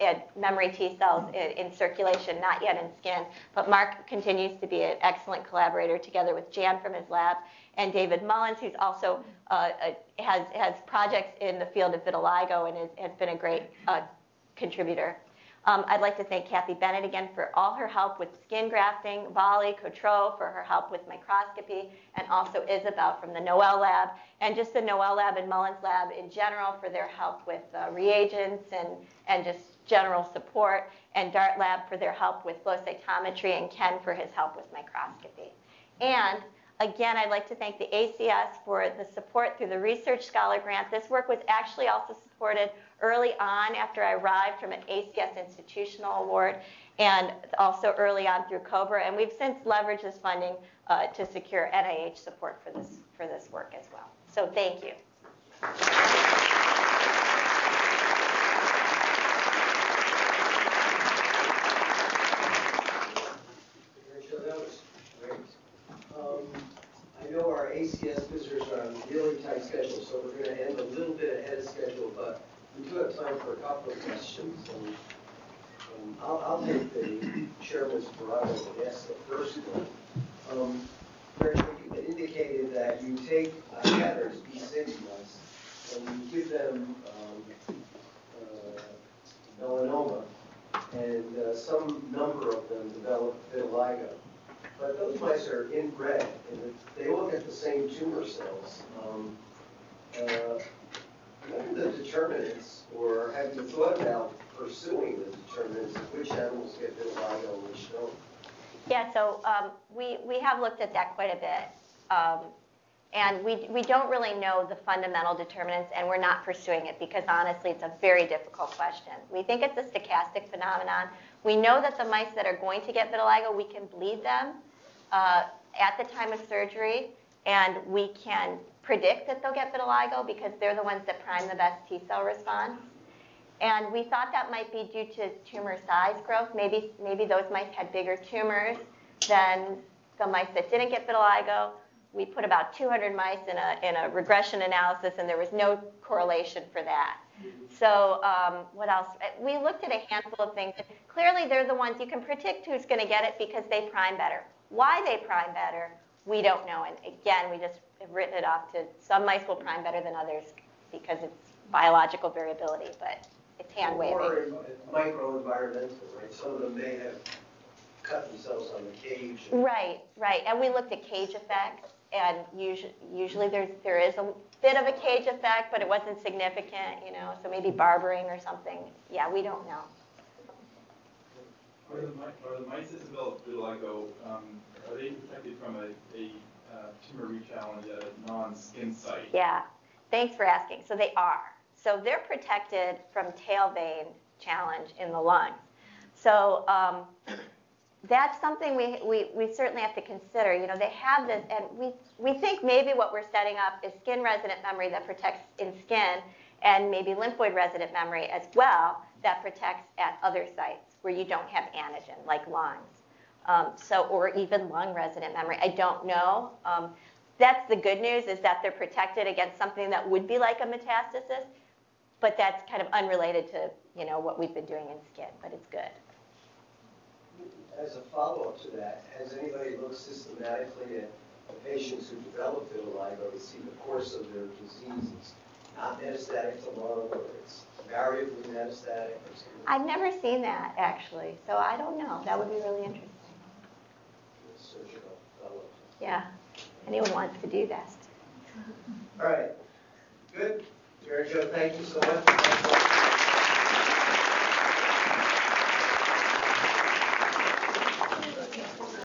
at memory T cells in, in, circulation, not yet in skin. But Mark continues to be an excellent collaborator together with Jan from his lab and David Mullins, who's also uh, has has projects in the field of vitiligo and is, has been a great uh, contributor. Um, I'd like to thank Kathy Bennett again for all her help with skin grafting, Vali Cotreau for her help with microscopy, and also Isabel from the Noel Lab, and just the Noel Lab and Mullins Lab in general for their help with uh, reagents and, and just general support, and Dart Lab for their help with flow cytometry, and Ken for his help with microscopy. And Again, I'd like to thank the ACS for the support through the Research Scholar Grant. This work was actually also supported early on after I arrived from an ACS institutional award and also early on through COBRA. And we've since leveraged this funding uh, to secure NIH support for this, for this work as well. So thank you. A really tight schedule, so we're going to end a little bit ahead of schedule, but we do have time for a couple of questions. And, um, I'll, I'll, take the chairman's prerogative and ask the first one. Um, you indicated that you take uh, cathars, B6 mice, and you give them um, uh, melanoma, and uh, some number of them develop vitiligo. But those mice are inbred, and they look at the same tumor cells. Um, uh, what are the determinants, or have you thought about pursuing the determinants of which animals get vitiligo and which don't? Yeah, so um, we, we have looked at that quite a bit. Um, and we, we don't really know the fundamental determinants, and we're not pursuing it because honestly, it's a very difficult question. We think it's a stochastic phenomenon. We know that the mice that are going to get vitiligo, we can bleed them uh, at the time of surgery, and we can predict that they'll get vitiligo because they're the ones that prime the best T cell response. And we thought that might be due to tumor size growth. Maybe, maybe those mice had bigger tumors than the mice that didn't get vitiligo. We put about 200 mice in a, in a regression analysis, and there was no correlation for that. So um, what else? We looked at a handful of things. Clearly, they're the ones you can predict who's going to get it because they prime better. Why they prime better, we don't know. And again, we just have written it off to some mice will prime better than others because it's biological variability, but it's hand waving. Or microenvironmental, right? Some of them may have cut themselves on the cage. Right, right. And we looked at cage effects, and usually, usually there's, there is a bit of a cage effect, but it wasn't significant, you know, so maybe barbering or something. Yeah, we don't know. Are the, are the mice that develop vitiligo, um, are they protected from a, a uh, tumor re-challenge at a non-skin site? Yeah, thanks for asking. So they are. So they're protected from tail vein challenge in the lung. So um, that's something we, we, we certainly have to consider. You know, they have this, and we, we think maybe what we're setting up is skin resident memory that protects in skin, and maybe lymphoid resident memory as well that protects at other sites where you don't have antigen, like lungs. Um, so, or even lung resident memory. I don't know. Um, that's the good news is that they're protected against something that would be like a metastasis, but that's kind of unrelated to you know what we've been doing in skin. But it's good. As a follow-up to that, has anybody looked systematically at the patients who develop vitiligo to see the course of their disease? It's not metastatic to lung, or it's variably metastatic, or? I've never seen that actually, so I don't know. That would be really interesting. Surgical. Yeah, anyone wants to do that. All right, good. Mary Jo, thank you so much.